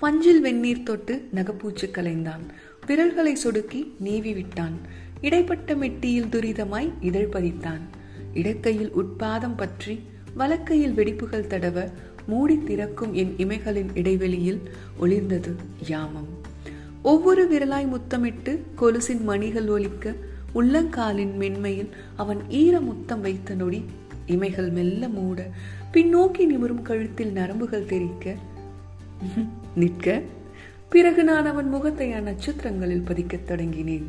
பஞ்சில் வெந்நீர் தொட்டு நகப்பூச்சு கலைந்தான். விரல்களை சொடுக்கி நீவி விட்டான். இடைப்பட்ட மெட்டியில் துரிதமாய் இதழ் பதித்தான். இடக்கையில் உட்பாதம் பற்றி வலக்கையில் வெடிப்புகள் தடவ மூடி திறக்கும் என் இமைகளின் இடைவெளியில் ஒளிர்ந்தது யாமம். ஒவ்வொரு விரலாய் முத்தமிட்டு கொலுசின் மணிகள் ஒலிக்க உள்ளங்காலின் மென்மையில் அவன் ஈர முத்தம் வைத்த நொடி இமைகள் மெல்ல மூட. பின்னோக்கி நிமிரும் கழுத்தில் நரம்புகள் தெரிக்க நிற்க. பிறகு நான் அவன் முகத்தை நட்சத்திரங்களில் பதிக்கத் தொடங்கினேன்.